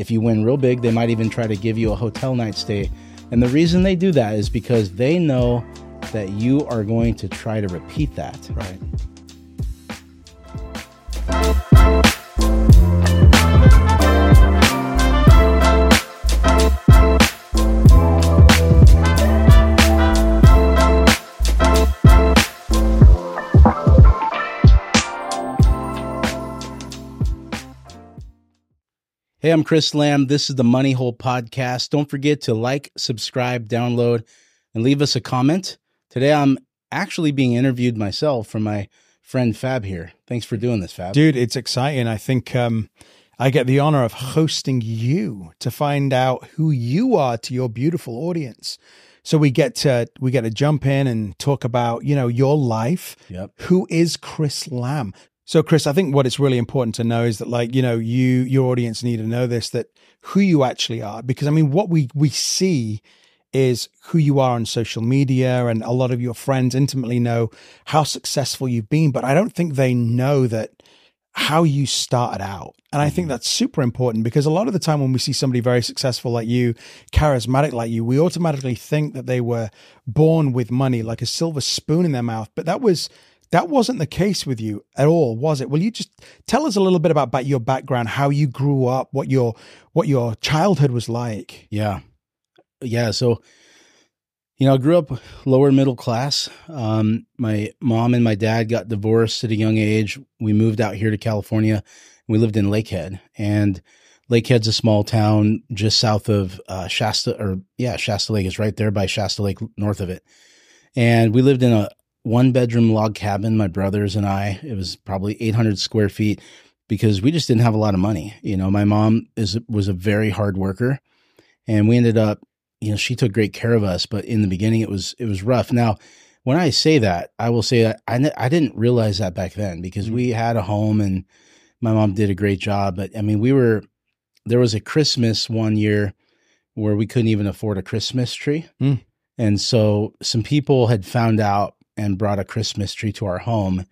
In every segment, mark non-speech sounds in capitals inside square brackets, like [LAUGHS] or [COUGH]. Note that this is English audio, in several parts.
If you win real big, they might even try to give you a hotel night stay. And the reason they do that is because they know that you are going to try to repeat that. Right. Hey, I'm Chris Lamm. This is the Money Whole Podcast. Don't forget to like, subscribe, download, and leave us a comment. Today, I'm actually being interviewed myself from my friend Fab here. Thanks for doing this, Fab. Dude, it's exciting. I think um, I get the honor of hosting you to find out who you are to your beautiful audience. So we get to we get to jump in and talk about, you know, your life. Yep. Who is Chris Lamm? So, Chris, I think what it's really important to know is that, like, you know, you your audience need to know this that who you actually are, because I mean, what we we see is who you are on social media, and a lot of your friends intimately know how successful you've been, but I don't think they know that how you started out. And I think mm-hmm. that's super important because a lot of the time when we see somebody very successful like you, charismatic like you, we automatically think that they were born with money, like a silver spoon in their mouth. But that was that wasn't the case with you at all, was it? Will you just tell us a little bit about, about your background, how you grew up, what your what your childhood was like? Yeah. Yeah. So, you know, I grew up lower middle class. Um, my mom and my dad got divorced at a young age. We moved out here to California. We lived in Lakehead, and Lakehead's a small town just south of uh, Shasta, or yeah, Shasta Lake is right there by Shasta Lake, north of it. And we lived in a one bedroom log cabin, my brothers and I. It was probably 800 square feet because we just didn't have a lot of money. You know, my mom is was a very hard worker, and we ended up, you know, she took great care of us. But in the beginning, it was it was rough. Now, when I say that, I will say that I I didn't realize that back then because mm-hmm. we had a home and my mom did a great job. But I mean, we were there was a Christmas one year where we couldn't even afford a Christmas tree. Mm. And so some people had found out and brought a Christmas tree to our home.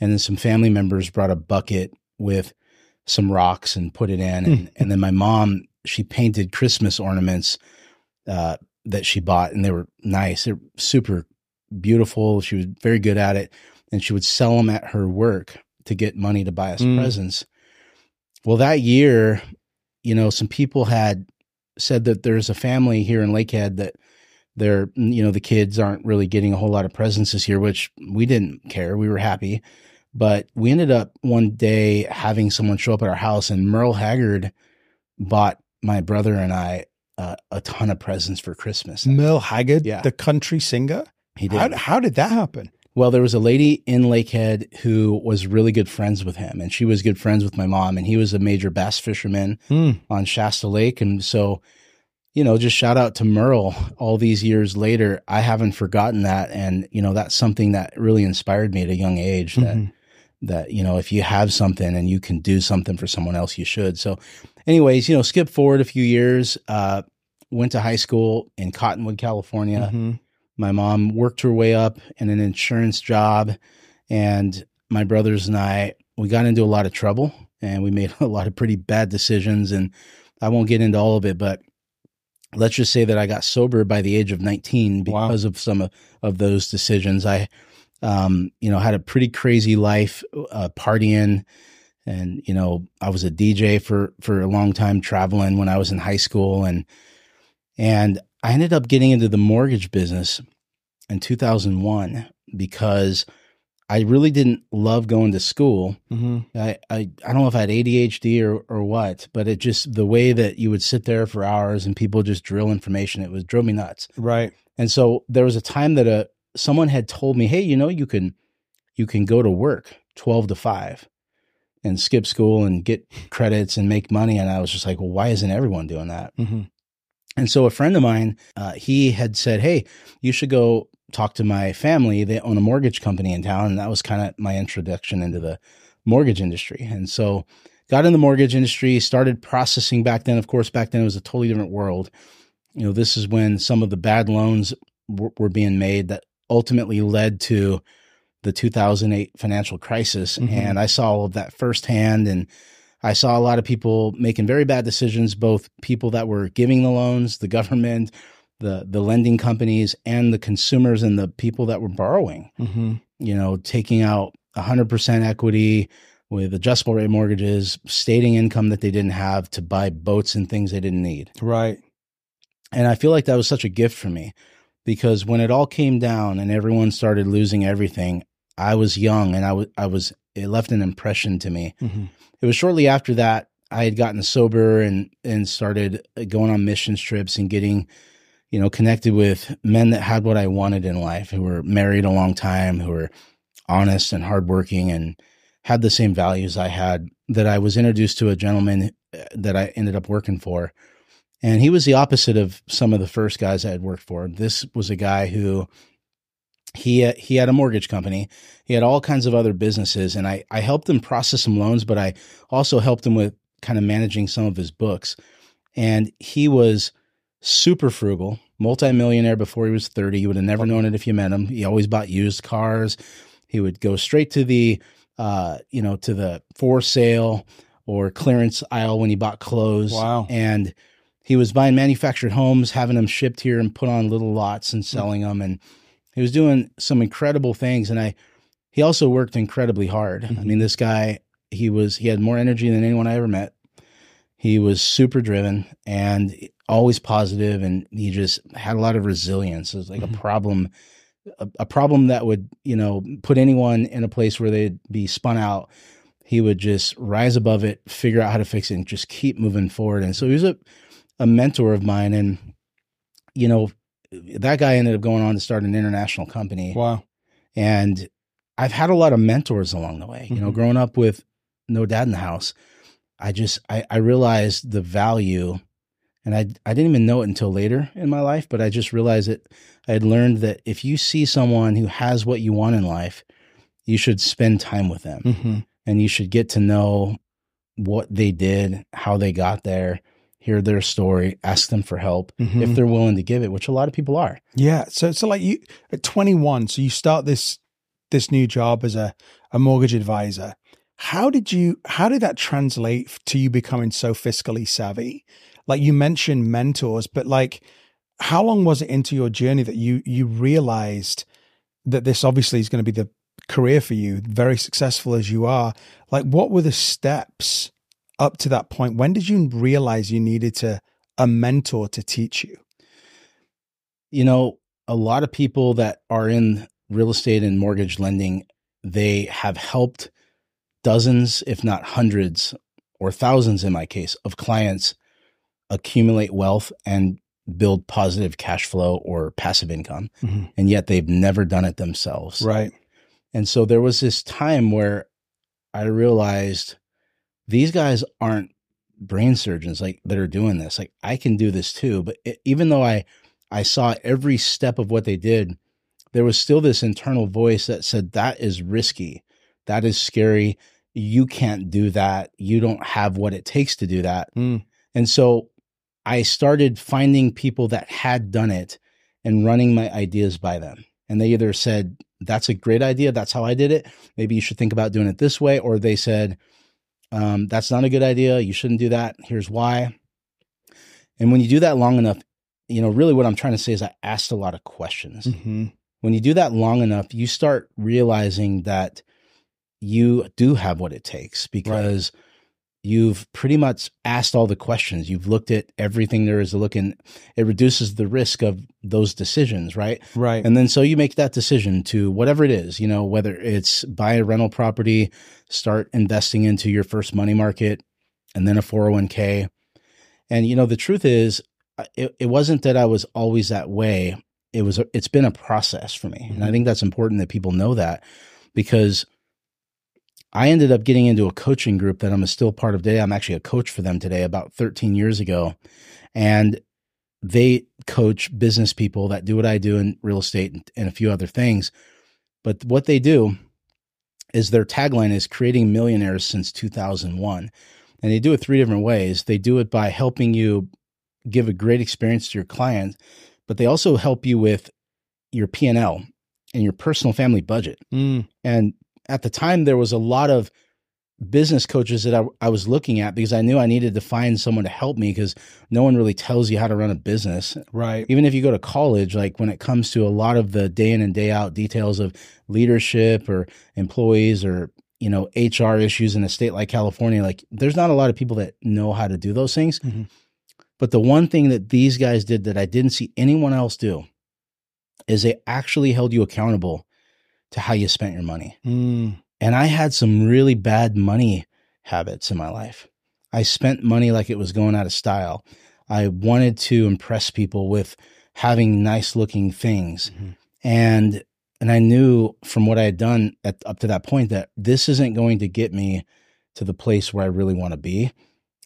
And then some family members brought a bucket with some rocks and put it in. And, and then my mom, she painted Christmas ornaments uh, that she bought, and they were nice. They're super beautiful. She was very good at it. And she would sell them at her work to get money to buy us mm. presents. Well, that year, you know, some people had said that there's a family here in Lakehead that they're you know the kids aren't really getting a whole lot of presents this year which we didn't care we were happy but we ended up one day having someone show up at our house and merle haggard bought my brother and i uh, a ton of presents for christmas merle haggard yeah. the country singer he did how, how did that happen well, there was a lady in Lakehead who was really good friends with him, and she was good friends with my mom, and he was a major bass fisherman mm. on Shasta Lake. And so you know, just shout out to Merle all these years later. I haven't forgotten that. And, you know, that's something that really inspired me at a young age that, mm-hmm. that, you know, if you have something and you can do something for someone else, you should. So, anyways, you know, skip forward a few years, uh, went to high school in Cottonwood, California. Mm-hmm. My mom worked her way up in an insurance job. And my brothers and I, we got into a lot of trouble and we made [LAUGHS] a lot of pretty bad decisions. And I won't get into all of it, but let's just say that I got sober by the age of 19 because wow. of some of, of, those decisions. I, um, you know, had a pretty crazy life, uh, partying, and you know, I was a DJ for for a long time, traveling when I was in high school, and and I ended up getting into the mortgage business in 2001 because I really didn't love going to school. Mm-hmm. I, I, I don't know if I had ADHD or, or what, but it just the way that you would sit there for hours and people just drill information, it was drove me nuts. Right. And so there was a time that a uh, someone had told me, "Hey, you know, you can you can go to work 12 to 5 and skip school and get credits and make money." And I was just like, "Well, why isn't everyone doing that?" Mm-hmm. And so a friend of mine, uh, he had said, "Hey, you should go talked to my family. They own a mortgage company in town, and that was kind of my introduction into the mortgage industry. And so, got in the mortgage industry, started processing back then. Of course, back then it was a totally different world. You know, this is when some of the bad loans w- were being made that ultimately led to the 2008 financial crisis. Mm-hmm. And I saw all of that firsthand. And I saw a lot of people making very bad decisions, both people that were giving the loans, the government, the the lending companies, and the consumers and the people that were borrowing. Mm-hmm. You know, taking out 100% equity with adjustable rate mortgages, stating income that they didn't have to buy boats and things they didn't need. Right. And I feel like that was such a gift for me because when it all came down and everyone started losing everything, I was young and I was I was it left an impression to me. Mm-hmm. It was shortly after that I had gotten sober and and started going on missions trips and getting you know connected with men that had what I wanted in life, who were married a long time, who were honest and hardworking and had the same values I had that I was introduced to a gentleman uh, that I ended up working for. And he was the opposite of some of the first guys I had worked for. This was a guy who he uh, he had a mortgage company. He had all kinds of other businesses, and I I helped him process some loans, but I also helped him with kind of managing some of his books. And he was super frugal, multimillionaire before he was thirty. You would have never known it if you met him. He always bought used cars. He would go straight to the uh, you know to the for sale or clearance aisle when he bought clothes. Wow. And he was buying manufactured homes, having them shipped here and put on little lots and selling them. And he was doing some incredible things. And I, he also worked incredibly hard. I mean, this guy, he was, he had more energy than anyone I ever met. He was super driven and always positive, and he just had a lot of resilience. It was like Mhm. a problem, a, a problem that would, you know, put anyone in a place where they'd be spun out. He would just rise above it, figure out how to fix it, and just keep moving forward. And so he was a, a mentor of mine. And, you know, that guy ended up going on to start an international company. Wow. And I've had a lot of mentors along the way. You know, Mhm. growing up with no dad in the house, I just I, I realized the value and I I didn't even know it until later in my life, but I just realized that I had learned that if you see someone who has what you want in life, you should spend time with them Mm-hmm. and you should get to know what they did, how they got there, hear their story, ask them for help Mm-hmm. if they're willing to give it, which a lot of people are. Yeah. So so like you at 21, so you start this this new job as a, a mortgage advisor. How did you how did that translate to you becoming so fiscally savvy? Like you mentioned mentors, but like how long was it into your journey that you you realized that this obviously is going to be the career for you, very successful as you are? Like what were the steps up to that point? When did you realize you needed to a mentor to teach you? you know, a lot of people that are in real estate and mortgage lending, they have helped dozens, if not hundreds or thousands in my case, of clients accumulate wealth and build positive cash flow or passive income. Mhm. And yet they've never done it themselves. Right. And so there was this time where I realized these guys aren't brain surgeons like that are doing this. Like I can do this too. But it, even though I I saw every step of what they did, there was still this internal voice that said that is risky. That is scary. You can't do that. You don't have what it takes to do that. Mm. And so I started finding people that had done it and running my ideas by them. And they either said, that's a great idea. That's how I did it. Maybe you should think about doing it this way. Or they said, um, that's not a good idea. You shouldn't do that. Here's why. And when you do that long enough, you know, really what I'm trying to say is I asked a lot of questions. hmm When you do that long enough, you start realizing that you do have what it takes because you've pretty much asked all the questions. You've looked at everything there is to look and it reduces the risk of those decisions, right? Right. And then so you make that decision to whatever it is, you know, whether it's buy a rental property, start investing into your first money market, and then a 401k. And, you know, the truth is, uh, it, it wasn't that I was always that way. It was, a, it's been a process for me. And I Mhm. think that's important that people know that because I ended up getting into a coaching group that I'm still part of today. I'm actually a coach for them today about 13 years ago. And they coach business people that do what I do in real estate and, and a few other things. But what they do is their tagline is creating millionaires since 2001. And they do it three different ways. They do it by helping you give a great experience to your client, but they also help you with your P&L and your personal family budget. Mm. And at the time, there was a lot of business coaches that I, I was looking at because I knew I needed to find someone to help me because no one really tells you how to run a business. Right. Even if you go to college, like when it comes to a lot of the day in and day out details of leadership or employees or you know HR issues in a state like California, like there's not a lot of people that know how to do those things. Mhm. But the one thing that these guys did that I didn't see anyone else do is they actually held you accountable to how you spent your money. Mm. And I had some really bad money habits in my life. I spent money like it was going out of style. I wanted to impress people with having nice looking things. Mhm. And and I knew from what I had done at, up to that point that this isn't going to get me to the place where I really want to be,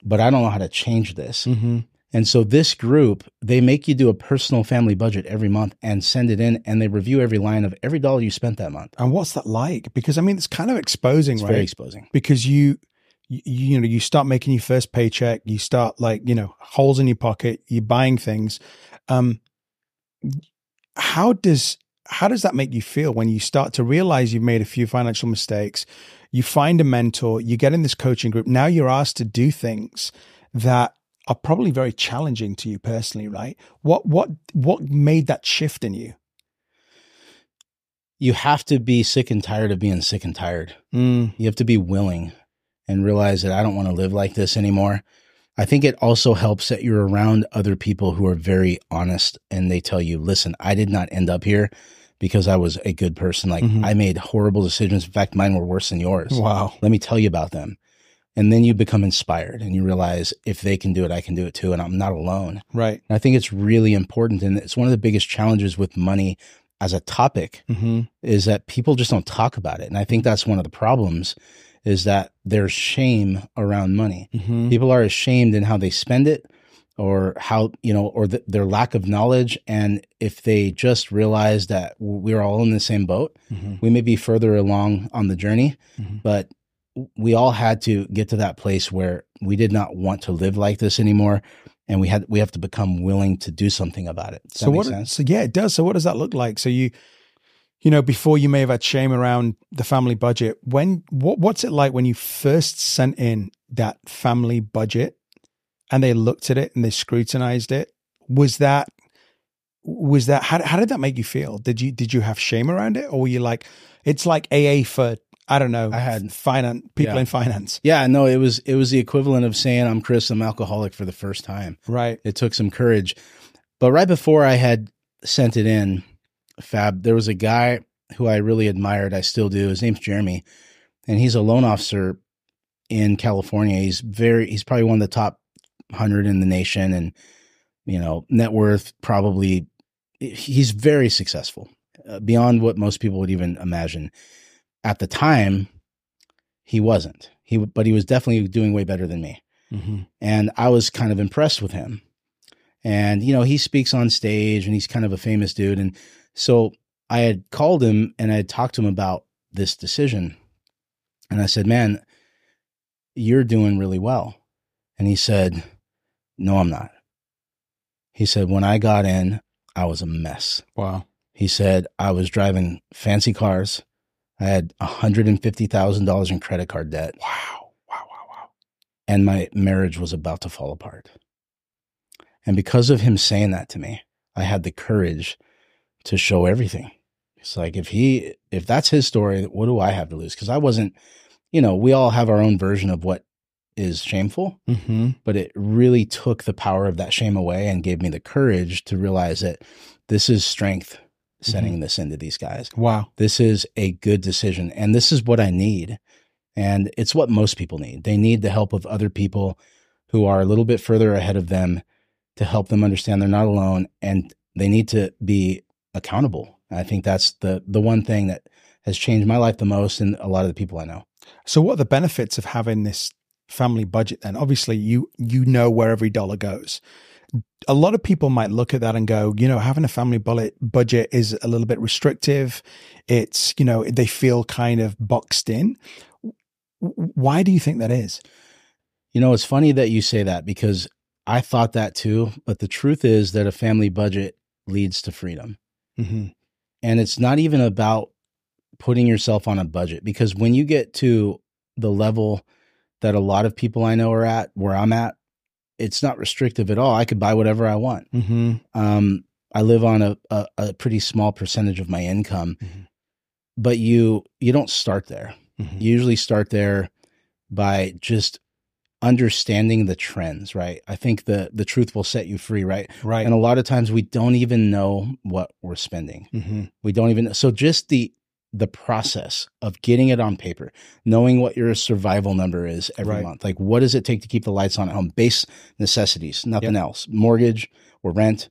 but I don't know how to change this. hmm And so this group, they make you do a personal family budget every month and send it in and they review every line of every dollar you spent that month. And what's that like? Because I mean, it's kind of exposing, It's right? very exposing. because you, you you know you start making your first paycheck you start like you know holes in your pocket you're buying things um how does how does that make you feel when you start to realize you've made a few financial mistakes you find a mentor you get in this coaching group now you're asked to do things that are probably very challenging to you personally right what what what made that shift in you You have to be sick and tired of being sick and tired. mm, You have to be willing and realize that I don't want to live like this anymore. I think it also helps that you're around other people who are very honest and they tell you, listen, I did not end up here because I was a good person. Like Mhm. I made horrible decisions. In fact, mine were worse than yours. wow Let me tell you about them. And then you become inspired and you realize if they can do it, I can do it too. And I'm not alone. right And I think it's really important. And it's one of the biggest challenges with money as a topic hmm is that people just don't talk about it. And I think that's one of the problems is that there's shame around money. hmm People are ashamed in how they spend it or how, you know, or th- their lack of knowledge. And if they just realize that we're all in the same boat, hmm we may be further along on the journey, Mhm. but we all had to get to that place where we did not want to live like this anymore. And we had, we have to become willing to do something about it. Does so that make what sense? so yeah it does so what does that look like so you you know before you may have had shame around the family budget when what what's it like when you first sent in that family budget and they looked at it and they scrutinized it was that was that how, how did that make you feel did you did you have shame around it or were you like it's like aa for i don't know I had- finance people Yeah. in finance Yeah, no, it was it was the equivalent of saying I'm Chris, I'm alcoholic for the first time. right It took some courage. But right before I had sent it in, Fab, there was a guy who I really admired. I still do. His name's Jeremy, and he's a loan officer in California. He's very he's probably one of the top hundred in the nation, and you know net worth probably he's very successful uh, beyond what most people would even imagine. At the time, he wasn't. He but he was definitely doing way better than me hmm and I was kind of impressed with him. And you know, he speaks on stage and he's kind of a famous dude and so I had called him and I had talked to him about this decision. And I said, "Man, you're doing really well." And he said, "No, I'm not." He said, "When I got in, I was a mess." wow He said, "I was driving fancy cars. I had $150,000 in credit card debt." wow wow wow wow and my marriage was about to fall apart. And because of him saying that to me, I had the courage to show everything. It's like if he if that's his story, what do I have to lose? Because I wasn't, you know, we all have our own version of what is shameful, hmm but it really took the power of that shame away and gave me the courage to realize that this is strength sending mm-hmm. this into these guys wow this is a good decision and this is what I need. And it's what most people need. They need the help of other people who are a little bit further ahead of them to help them understand they're not alone and they need to be accountable. I think that's the the one thing that has changed my life the most and a lot of the people I know. So what are the benefits of having this family budget then? Obviously you you know where every dollar goes. A lot of people might look at that and go, you know, having a family bullet budget is a little bit restrictive. It's, you know, they feel kind of boxed in. Why do you think that is? You know, it's funny that you say that because I thought that too, but the truth is that a family budget leads to freedom. Mm-hmm. And it's not even about putting yourself on a budget because when you get to the level that a lot of people I know are at, where I'm at, it's not restrictive at all. I could buy whatever I want. Mm-hmm. Um, I live on a, a, a pretty small percentage of my income, Mhm. but you you don't start there. Mhm. You usually start there by just understanding the trends, right? I think the the truth will set you free, right? Right. And a lot of times we don't even know what we're spending. mm-hmm. We don't even so just the the process of getting it on paper, knowing what your survival number is every Right. month. Like what does it take to keep the lights on at home? Base necessities, nothing else. Mortgage or rent,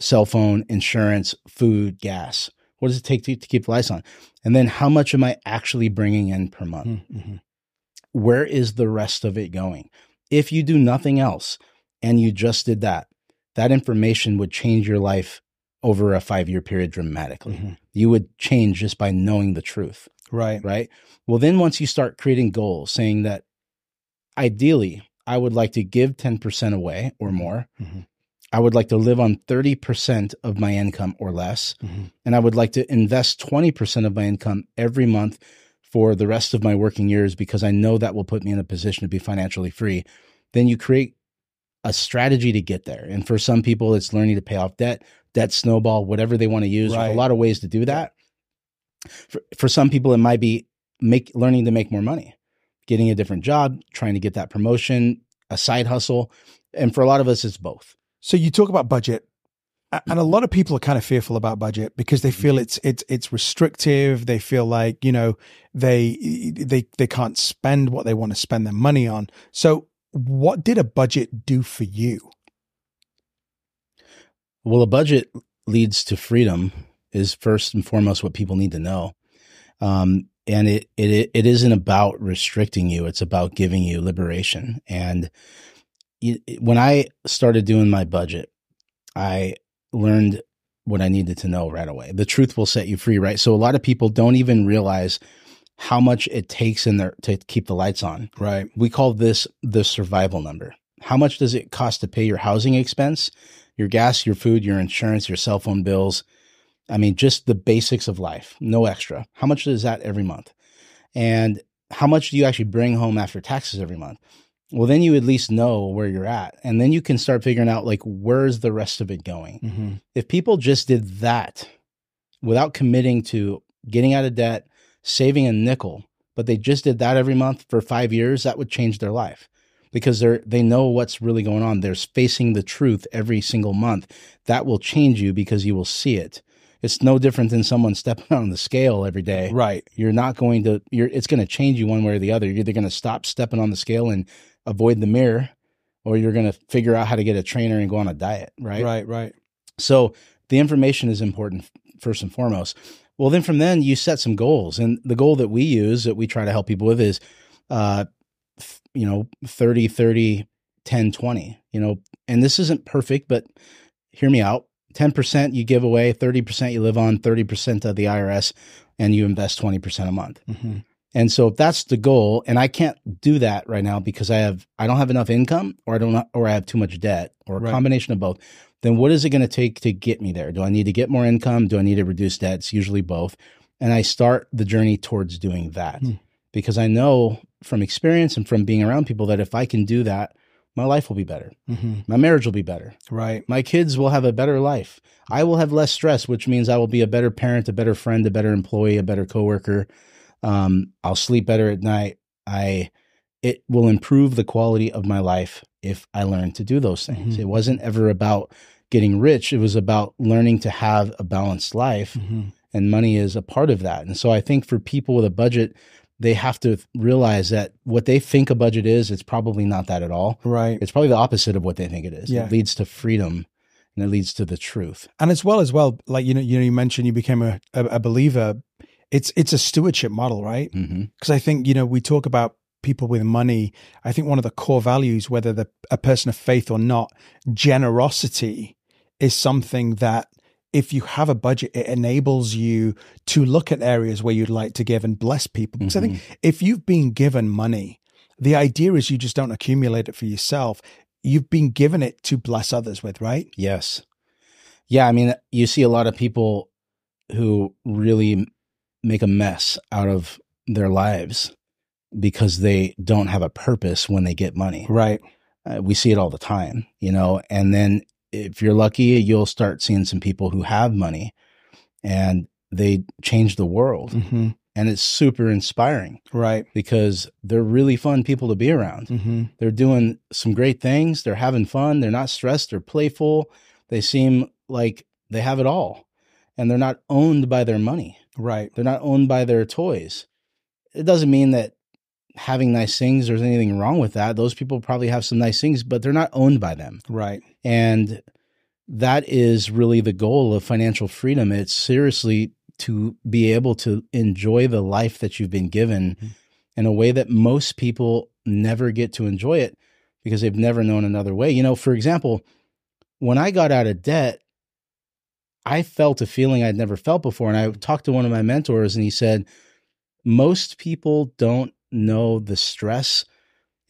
cell phone, insurance, food, gas. What does it take to, to keep the lights on? And then how much am I actually bringing in per month? Mm-hmm. where is the rest of it going? If you do nothing else and you just did that, that information would change your life over a five year period dramatically. Mhm. You would change just by knowing the truth, Right. right? Well, then once you start creating goals saying that ideally, I would like to give 10% away or more. Mhm. I would like to live on 30% of my income or less. Mhm. And I would like to invest 20% of my income every month for the rest of my working years because I know that will put me in a position to be financially free. Then you create a strategy to get there. And for some people, it's learning to pay off debt, debt snowball, whatever they want to use. There's Right. a lot of ways to do that. For, for some people, it might be make learning to make more money, getting a different job, trying to get that promotion, a side hustle. And for a lot of us, it's both. So you talk about budget, and a lot of people are kind of fearful about budget because they feel mm-hmm. it's it's it's restrictive. They feel like you know they they they can't spend what they want to spend their money on. So what did a budget do for you? Well, a budget leads to freedom is first and foremost what people need to know. Um, and it, it, it isn't about restricting you. It's about giving you liberation. And you, when I started doing my budget, I learned what I needed to know right away. The truth will set you free, right? So a lot of people don't even realize how much it takes in there to keep the lights on. Right. We call this the survival number. How much does it cost to pay your housing expense, your gas, your food, your insurance, your cell phone bills? I mean, just the basics of life, no extra. How much is that every month? And how much do you actually bring home after taxes every month? Well, then you at least know where you're at. And then you can start figuring out, like, where's the rest of it going? Mm-hmm. If people just did that without committing to getting out of debt, saving a nickel, but they just did that every month for five years, that would change their life because they're they know what's really going on. They're facing the truth every single month. That will change you because you will see it. It's no different than someone stepping [LAUGHS] on the scale every day. Right. You're not going to you're it's going to change you one way or the other. You're either going to stop stepping on the scale and avoid the mirror or you're going to figure out how to get a trainer and go on a diet, right? Right. Right. So the information is important first and foremost. Well, then from then you set some goals, and the goal that we use that we try to help people with is, uh, you know, 30, 30, 10, 20, you know, and this isn't perfect, but hear me out. 10% you give away, 30% you live on, 30% of the IRS, and you invest 20% a month. Mm-hmm. And so if that's the goal, and I can't do that right now because I have I don't have enough income or I don't or I have too much debt or a Right. combination of both, then what is it going to take to get me there? Do I need to get more income? Do I need to reduce debt? It's usually both. And I start the journey towards doing that Hmm. because I know from experience and from being around people that if I can do that, my life will be better. Mm-hmm. My marriage will be better. Right. My kids will have a better life. I will have less stress, which means I will be a better parent, a better friend, a better employee, a better coworker. Um, I'll sleep better at night. I it will improve the quality of my life if I learn to do those things. Mhm. It wasn't ever about getting rich. It was about learning to have a balanced life, Mm-hmm. and money is a part of that. And so I think for people with a budget, they have to realize that what they think a budget is, it's probably not that at all. Right. It's probably the opposite of what they think it is. Yeah. It leads to freedom and it leads to the truth. and as well as well like you know you know you mentioned you became a, a, a believer it's it's a stewardship model right hmm because i think you know we talk about people with money i think one of the core values whether they're a person of faith or not generosity is something that if you have a budget it enables you to look at areas where you'd like to give and bless people because i think if you've been given money the idea is you just don't accumulate it for yourself you've been given it to bless others with right Yes. Yeah. I mean, you see a lot of people who really make a mess out of their lives because they don't have a purpose when they get money. Right. Uh, we see it all the time, you know, and then if you're lucky, you'll start seeing some people who have money and they change the world. hmm And it's super inspiring Right. because they're really fun people to be around. hmm They're doing some great things. They're having fun. They're not stressed. They're playful. They seem like they have it all and they're not owned by their money. Right. They're not owned by their toys. It doesn't mean that having nice things, there's anything wrong with that. Those people probably have some nice things, but they're not owned by them. Right. And that is really the goal of financial freedom. It's seriously to be able to enjoy the life that you've been given Mhm. in a way that most people never get to enjoy it because they've never known another way. You know, for example, when I got out of debt, I felt a feeling I'd never felt before. And I talked to one of my mentors, and he said, Most people don't know the stress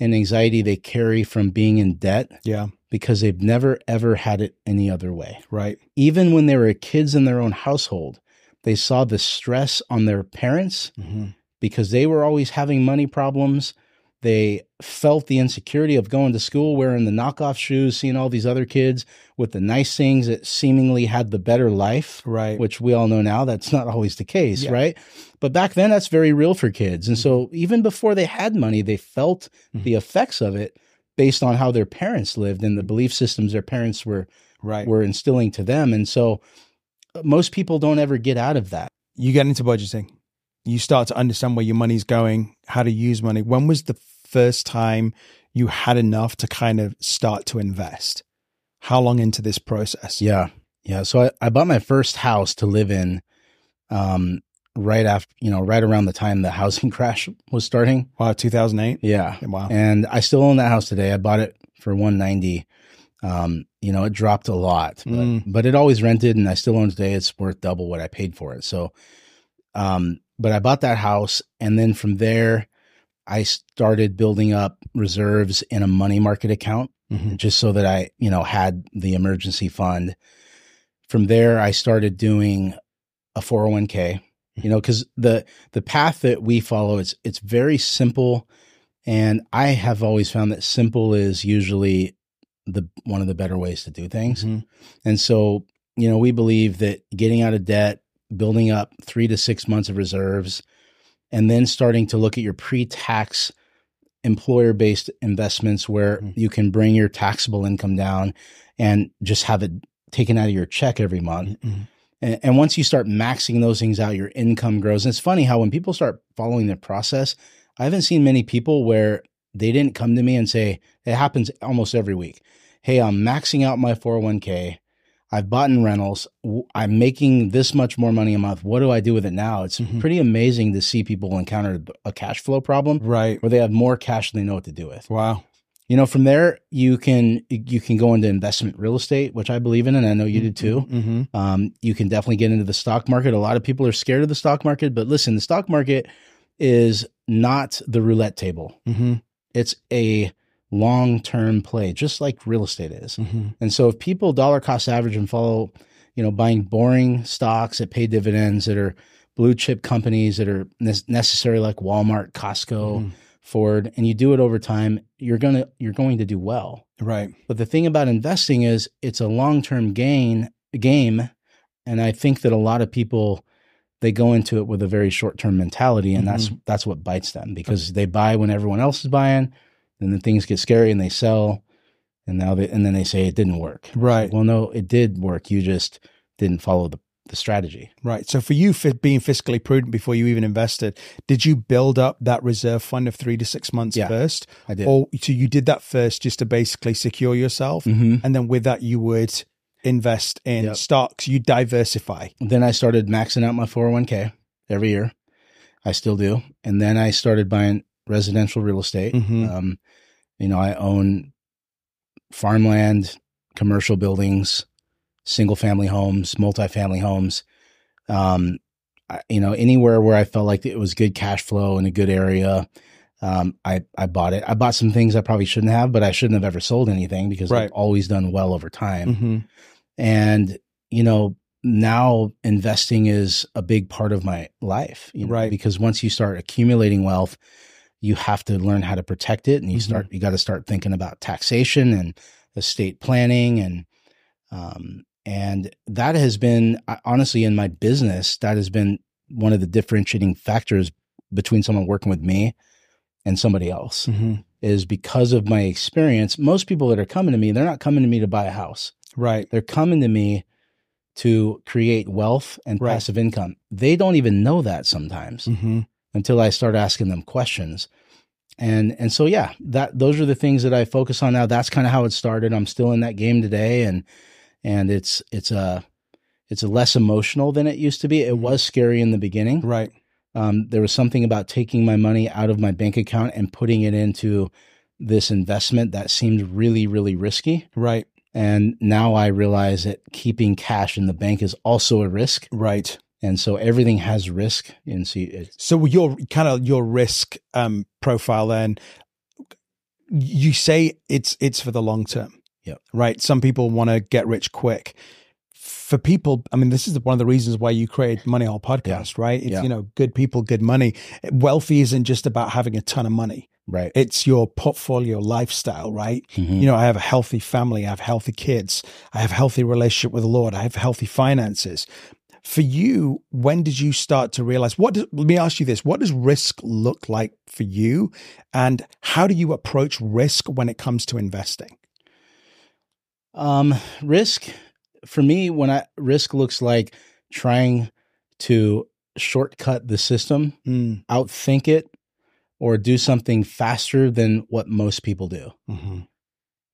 and anxiety they carry from being in debt Yeah. Because they've never ever had it any other way. Right. Even when they were kids in their own household, they saw the stress on their parents hmm because they were always having money problems. They felt the insecurity of going to school wearing the knockoff shoes, seeing all these other kids with the nice things that seemingly had the better life, Right. which we all know now that's not always the case, Yeah. right? But back then, that's very real for kids. And so even before they had money, they felt Mhm. the effects of it based on how their parents lived and the belief systems their parents were right. were instilling to them. And so uh, most people don't ever get out of that. you get into budgeting. You start to understand where your money's going, how to use money. When was the first time you had enough to kind of start to invest? How long into this process? Yeah. Yeah. So I, I bought my first house to live in um, right after, you know, right around the time the housing [LAUGHS] crash was starting. Wow, 2008. Yeah. Wow. And I still own that house today. I bought it for 190. Um, you know, it dropped a lot, but, Mm. but it always rented and I still own today. It's worth double what I paid for it. So, um, but I bought that house and then from there, I started building up reserves in a money market account Mhm. just so that I, you know, had the emergency fund. From there, I started doing a 401k, you know, cause the, the path that we follow, it's, it's very simple. And I have always found that simple is usually the, one of the better ways to do things. Mhm. And so, you know, we believe that getting out of debt, building up three to six months of reserves, and then starting to look at your pre tax employer based investments where Mhm. you can bring your taxable income down and just have it taken out of your check every month. Mhm. And, and once you start maxing those things out, your income grows. And it's funny how when people start following the process, I haven't seen many people where they didn't come to me and say, it happens almost every week. Hey, I'm maxing out my 401k. I've bought in rentals. I'm making this much more money a month. What do I do with it now? It's Mhm. pretty amazing to see people encounter a cash flow problem Right. where they have more cash than they know what to do with. Wow. You know, from there you can you can go into investment real estate, which I believe in, and I know you do too. hmm Um, you can definitely get into the stock market. A lot of people are scared of the stock market, but listen, the stock market is not the roulette table. hmm It's a long term play, just like real estate is. hmm And so if people dollar cost average and follow, you know, buying boring stocks that pay dividends that are blue chip companies that are ne- necessary like Walmart, Costco, Ford, and you do it over time, you're gonna you're going to do well. Right. But the thing about investing is it's a long term gain game, and I think that a lot of people they go into it with a very short term mentality, and that's mm-hmm. that's what bites them because they buy when everyone else is buying, and then things get scary and they sell, and now they and then they say it didn't work. Right. Well, no, it did work. You just didn't follow the the strategy. Right. So for you, fi- being fiscally prudent before you even invested, did you build up that reserve fund of three to six months Yeah. first? I did. Or so you did that first just to basically secure yourself, Mhm. and then with that you would invest in Yep. stocks. You diversify. Then I started maxing out my 401k every year. I still do. And then I started buying residential real estate. Mhm. Um, you know, I own farmland, commercial buildings, single family homes, multifamily homes. Um, I, you know, anywhere where I felt like it was good cash flow in a good area. Um, I, I bought it. I bought some things I probably shouldn't have, but I shouldn't have ever sold anything because Right. I've always done well over time. hmm And, you know, now investing is a big part of my life, you know, Right. Because once you start accumulating wealth, you have to learn how to protect it and you Mhm. start you got to start thinking about taxation and estate planning and um and that has been honestly in my business that has been one of the differentiating factors between someone working with me and somebody else Mhm. is because of my experience most people that are coming to me they're not coming to me to buy a house Right. they're coming to me to create wealth and Right. passive income they don't even know that sometimes hmm until I start asking them questions. And and so yeah, that those are the things that I focus on now. That's kind of how it started. I'm still in that game today and and it's it's a it's a less emotional than it used to be. It Mhm. was scary in the beginning. Right. Um, there was something about taking my money out of my bank account and putting it into this investment that seemed really, really risky. Right. And now I realize that keeping cash in the bank is also a risk. Right. And so everything has risk. And it's, So your kind of your risk um, profile then, you say it's it's for the long term. Yep. Right. Some people want to get rich quick. For people, I mean, this is one of the reasons why you create Money Whole podcast, right? It's Yeah. you know, good people, good money. Wealthy isn't just about having a ton of money. right. It's your portfolio lifestyle, right? Mhm. You know, I have a healthy family, I have healthy kids, I have a healthy relationship with the Lord, I have healthy finances. For you, when did you start to realize what does, let me ask you this, what does risk look like for you and how do you approach risk when it comes to investing? Um, risk for me, when I risk looks like trying to shortcut the system, Mm, outthink it, or do something faster than what most people do. mhm,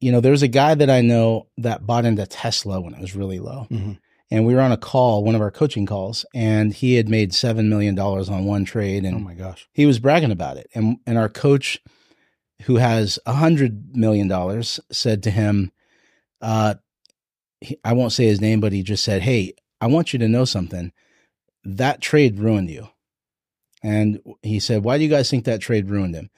You know, there's a guy that I know that bought into Tesla when it was really low. mhm, And we were on a call, one of our coaching calls, and he had made $7 million on one trade. And Oh my gosh. he was bragging about it. And and our coach, who has a hundred million dollars, said to him, uh, he, I won't say his name, but he just said, "Hey, I want you to know something. That trade ruined you." And he said, "Why do you guys think that trade ruined him?"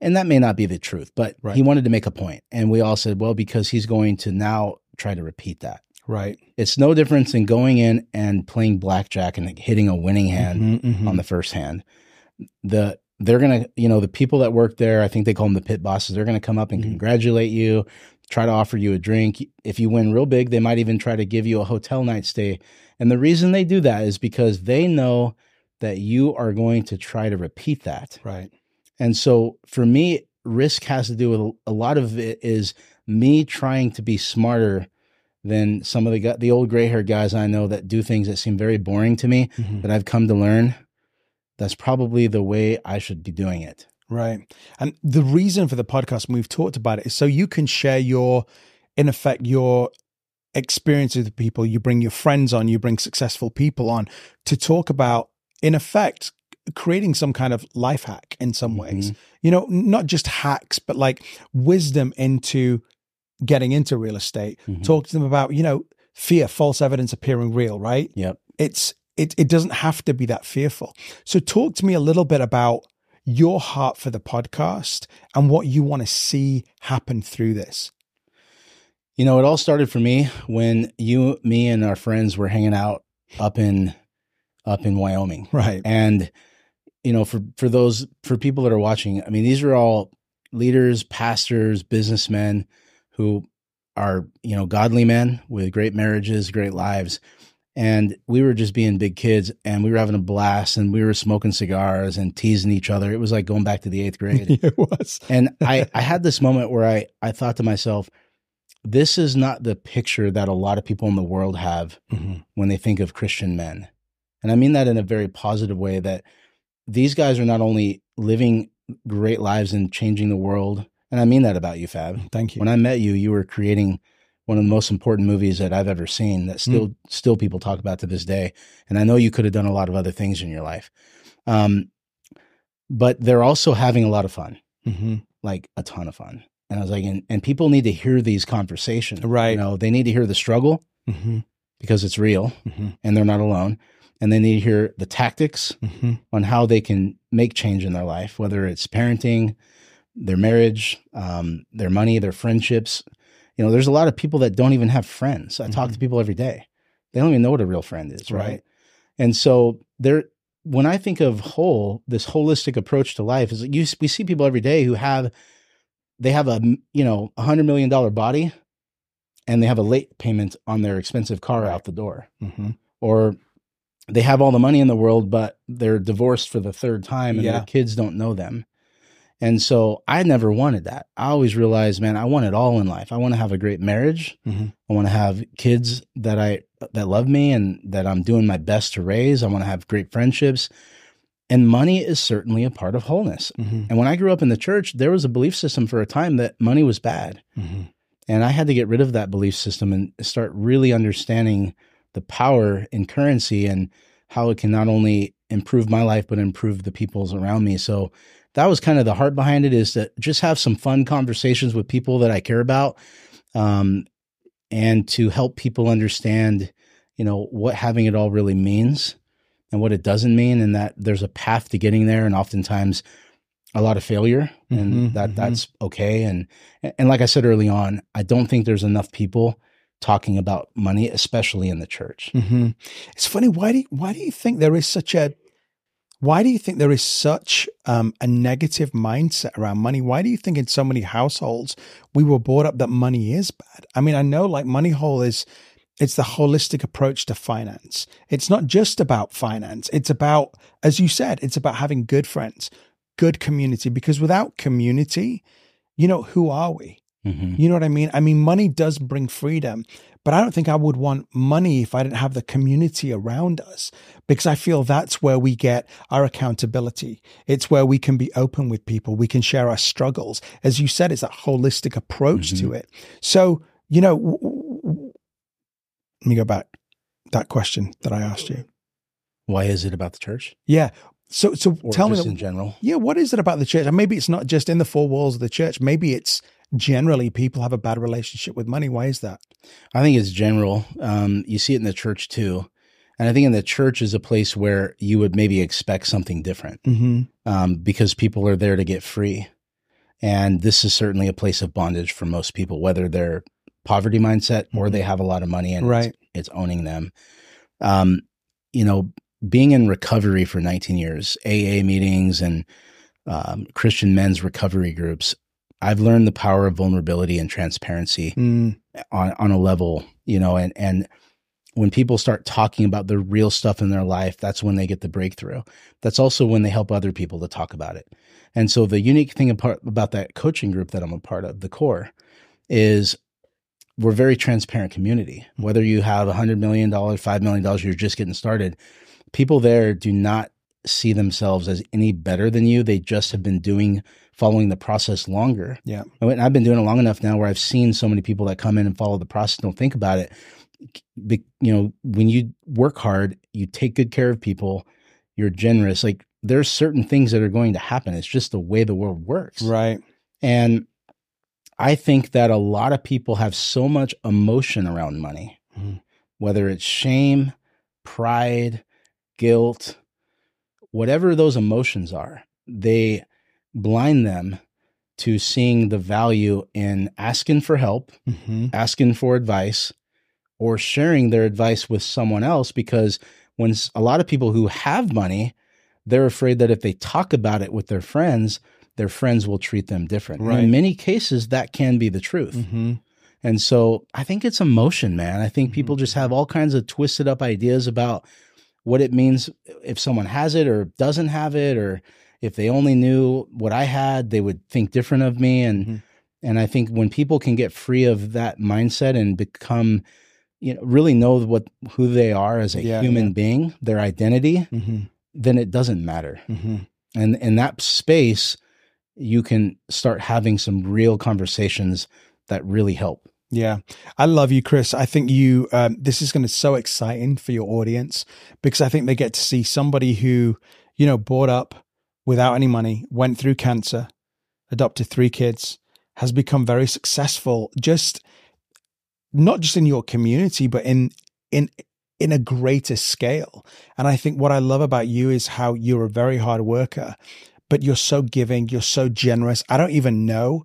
And that may not be the truth, but Right. he wanted to make a point. And we all said, "Well, because he's going to now try to repeat that." Right. It's no difference in going in and playing blackjack and hitting a winning hand Mhm, mhm. on the first hand. The they're gonna, you know, the people that work there, I think they call them the pit bosses. They're gonna come up and Mhm. congratulate you, try to offer you a drink. If you win real big, they might even try to give you a hotel night stay. And the reason they do that is because they know that you are going to try to repeat that. Right. And so for me, risk has to do with a lot of it is me trying to be smarter than some of the the old gray hair guys I know that do things that seem very boring to me Mhm. that I've come to learn. That's probably the way I should be doing it. Right. And the reason for the podcast, and we've talked about it, is so you can share your, in effect, your experiences with people. You bring your friends on, you bring successful people on to talk about, in effect, creating some kind of life hack in some ways. You know, not just hacks, but like wisdom into getting into real estate. Mhm. Talk to them about, you know, fear, false evidence appearing real, right? Yep. it's it it doesn't have to be that fearful. So talk to me a little bit about your heart for the podcast and what you want to see happen through this. You know, it all started for me when you, me, and our friends were hanging out up in up in Wyoming. Right. And you know, for for those for people that are watching, I mean, these are all leaders, pastors, businessmen who are, you know, godly men with great marriages, great lives. And we were just being big kids and we were having a blast and we were smoking cigars and teasing each other. It was like going back to the eighth grade. [LAUGHS] it was. and I, [LAUGHS] I had this moment where I, I thought to myself, this is not the picture that a lot of people in the world have Mhm. when they think of Christian men. And I mean that in a very positive way that these guys are not only living great lives and changing the world. And I mean that about you, Fab. Thank you. When I met you, you were creating one of the most important movies that I've ever seen that still still people talk about to this day. And I know you could have done a lot of other things in your life. Um, but they're also having a lot of fun, Mhm. like a ton of fun. And I was like, and, and people need to hear these conversations. Right. You know, they need to hear the struggle Mhm. because it's real Mhm. and they're not alone. And they need to hear the tactics Mhm. on how they can make change in their life, whether it's parenting, their marriage, um, their money, their friendships. You know, there's a lot of people that don't even have friends. I talk to people every day. They don't even know what a real friend is, right? Right. And so there when I think of whole, this holistic approach to life is you, we see people every day who have, they have a, you know, a hundred million dollar body and they have a late payment on their expensive car out the door Mm-hmm. or they have all the money in the world, but they're divorced for the third time and Yeah. their kids don't know them. And so I never wanted that. I always realized, man, I want it all in life. I want to have a great marriage. Mhm. I want to have kids that I that love me and that I'm doing my best to raise. I want to have great friendships. And money is certainly a part of wholeness. Mm-hmm. And when I grew up in the church, there was a belief system for a time that money was bad. Mm-hmm. And I had to get rid of that belief system and start really understanding the power in currency and how it can not only improve my life, but improve the people's around me. So that was kind of the heart behind it is to just have some fun conversations with people that I care about. Um, and to help people understand, you know, what having it all really means and what it doesn't mean. And that there's a path to getting there. And oftentimes a lot of failure and Mhm, that mhm. that's okay. And, and like I said early on, I don't think there's enough people talking about money, especially in the church. hmm It's funny. Why do you, why do you think there is such a why do you think there is such um, a negative mindset around money? Why do you think in so many households we were brought up that money is bad? I mean, I know like Money Whole is it's the holistic approach to finance. It's not just about finance. It's about, as you said, it's about having good friends, good community. Because without community, you know, who are we? Mhm. You know what I mean? I mean, money does bring freedom, but I don't think I would want money if I didn't have the community around us because I feel that's where we get our accountability. It's where we can be open with people. We can share our struggles. As you said, it's that holistic approach to mm-hmm. it. So, you know, w- w- let me go back that question that I asked you. Why is it about the church? Yeah. So, so Or tell just me, in general? yeah, what is it about the church? And maybe it's not just in the four walls of the church. Maybe it's generally people have a bad relationship with money. Why is that? I think it's general. Um, you see it in the church too. And I think in the church is a place where you would maybe expect something different Mm-hmm. um, because people are there to get free. And this is certainly a place of bondage for most people, whether they're poverty mindset or they have a lot of money and Right. it's, it's owning them. Um, you know, being in recovery for 19 years, AA meetings and um, Christian men's recovery groups, I've learned the power of vulnerability and transparency Mm, on on a level, you know, and and when people start talking about the real stuff in their life, that's when they get the breakthrough. That's also when they help other people to talk about it. And so the unique thing apart, about that coaching group that I'm a part of, the core, is we're a very transparent community. Whether you have a hundred million dollars, five million dollars, you're just getting started. People there do not see themselves as any better than you. They just have been doing following the process longer. Yeah. And I've been doing it long enough now where I've seen so many people that come in and follow the process, don't think about it. Be, you know, when you work hard, you take good care of people, you're generous. Like there's certain things that are going to happen. It's just the way the world works. right. And I think that a lot of people have so much emotion around money, Mhm. whether it's shame, pride, guilt, whatever those emotions are, they blind them to seeing the value in asking for help, Mm-hmm. asking for advice, or sharing their advice with someone else. Because when a lot of people who have money, they're afraid that if they talk about it with their friends, their friends will treat them different. Right. in many cases, that can be the truth. Mm-hmm. And so I think it's emotion, man. I think people just have all kinds of twisted up ideas about what it means if someone has it or doesn't have it, or if they only knew what I had, they would think different of me. And Mhm. and I think when people can get free of that mindset and become, you know, really know what who they are as a Yeah, human yeah. being, their identity, Mm-hmm. then it doesn't matter. Mm-hmm. And in that space, you can start having some real conversations that really help. Yeah, I love you, Chris. I think you. Um, this is going to be so exciting for your audience because I think they get to see somebody who, you know, brought up without any money, went through cancer, adopted three kids, has become very successful. Just not just in your community, but in in in a greater scale. And I think what I love about you is how you're a very hard worker, but you're so giving, you're so generous. I don't even know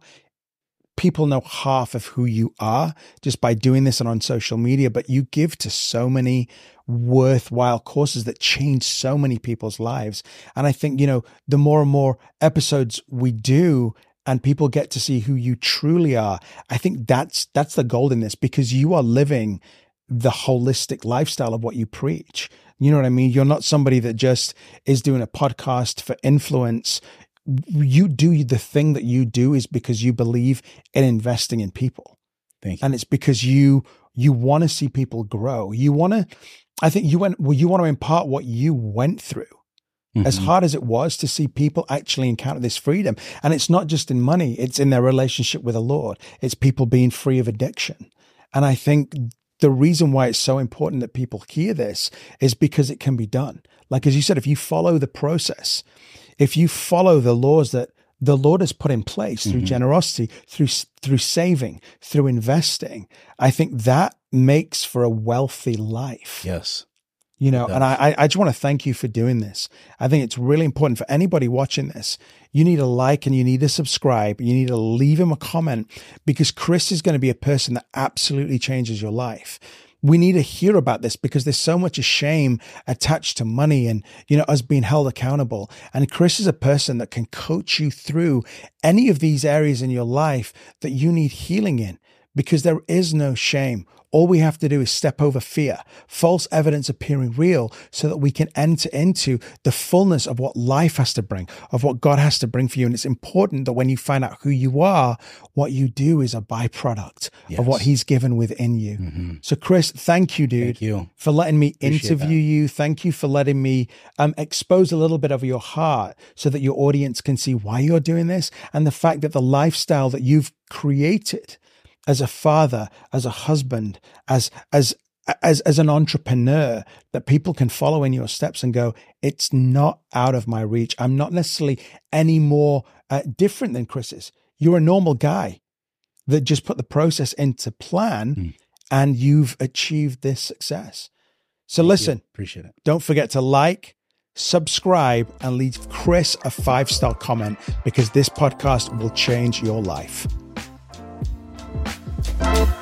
people know half of who you are just by doing this and on social media, but you give to so many worthwhile courses that change so many people's lives. And I think, you know, the more and more episodes we do and people get to see who you truly are, I think that's that's the gold in this because you are living the holistic lifestyle of what you preach. You know what I mean? You're not somebody that just is doing a podcast for influence. You do the thing that you do is because you believe in investing in people. Thank you. And it's because you you want to see people grow. You want to I think you went well, you want to impart what you went through. Mm-hmm. As hard as it was to see people actually encounter this freedom. And it's not just in money, it's in their relationship with the Lord. It's people being free of addiction. And I think the reason why it's so important that people hear this is because it can be done. Like, as you said, if you follow the process, if you follow the laws that the Lord has put in place through mm-hmm. generosity, through through saving, through investing, I think that makes for a wealthy life. Yes. You know, and I, I just want to thank you for doing this. I think it's really important for anybody watching this. You need to like and you need to subscribe. You need to leave him a comment because Chris is going to be a person that absolutely changes your life. We need to hear about this because there's so much shame attached to money and, you know, us being held accountable. And Chris is a person that can coach you through any of these areas in your life that you need healing in because there is no shame. All we have to do is step over fear, false evidence appearing real, so that we can enter into the fullness of what life has to bring, of what God has to bring for you. And it's important that when you find out who you are, what you do is a byproduct yes. of what He's given within you. Mm-hmm. So, Chris, thank you, dude, thank you. for letting me Appreciate interview that. you. Thank you for letting me um, expose a little bit of your heart so that your audience can see why you're doing this and the fact that the lifestyle that you've created as a father, as a husband, as as as as an entrepreneur that people can follow in your steps and go, it's not out of my reach. I'm not necessarily any more uh, different than Chris is. You're a normal guy that just put the process into plan, mm. and you've achieved this success. So Thank listen, you. appreciate it. Don't forget to like, subscribe, and leave Chris a five star comment because this podcast will change your life. Bye.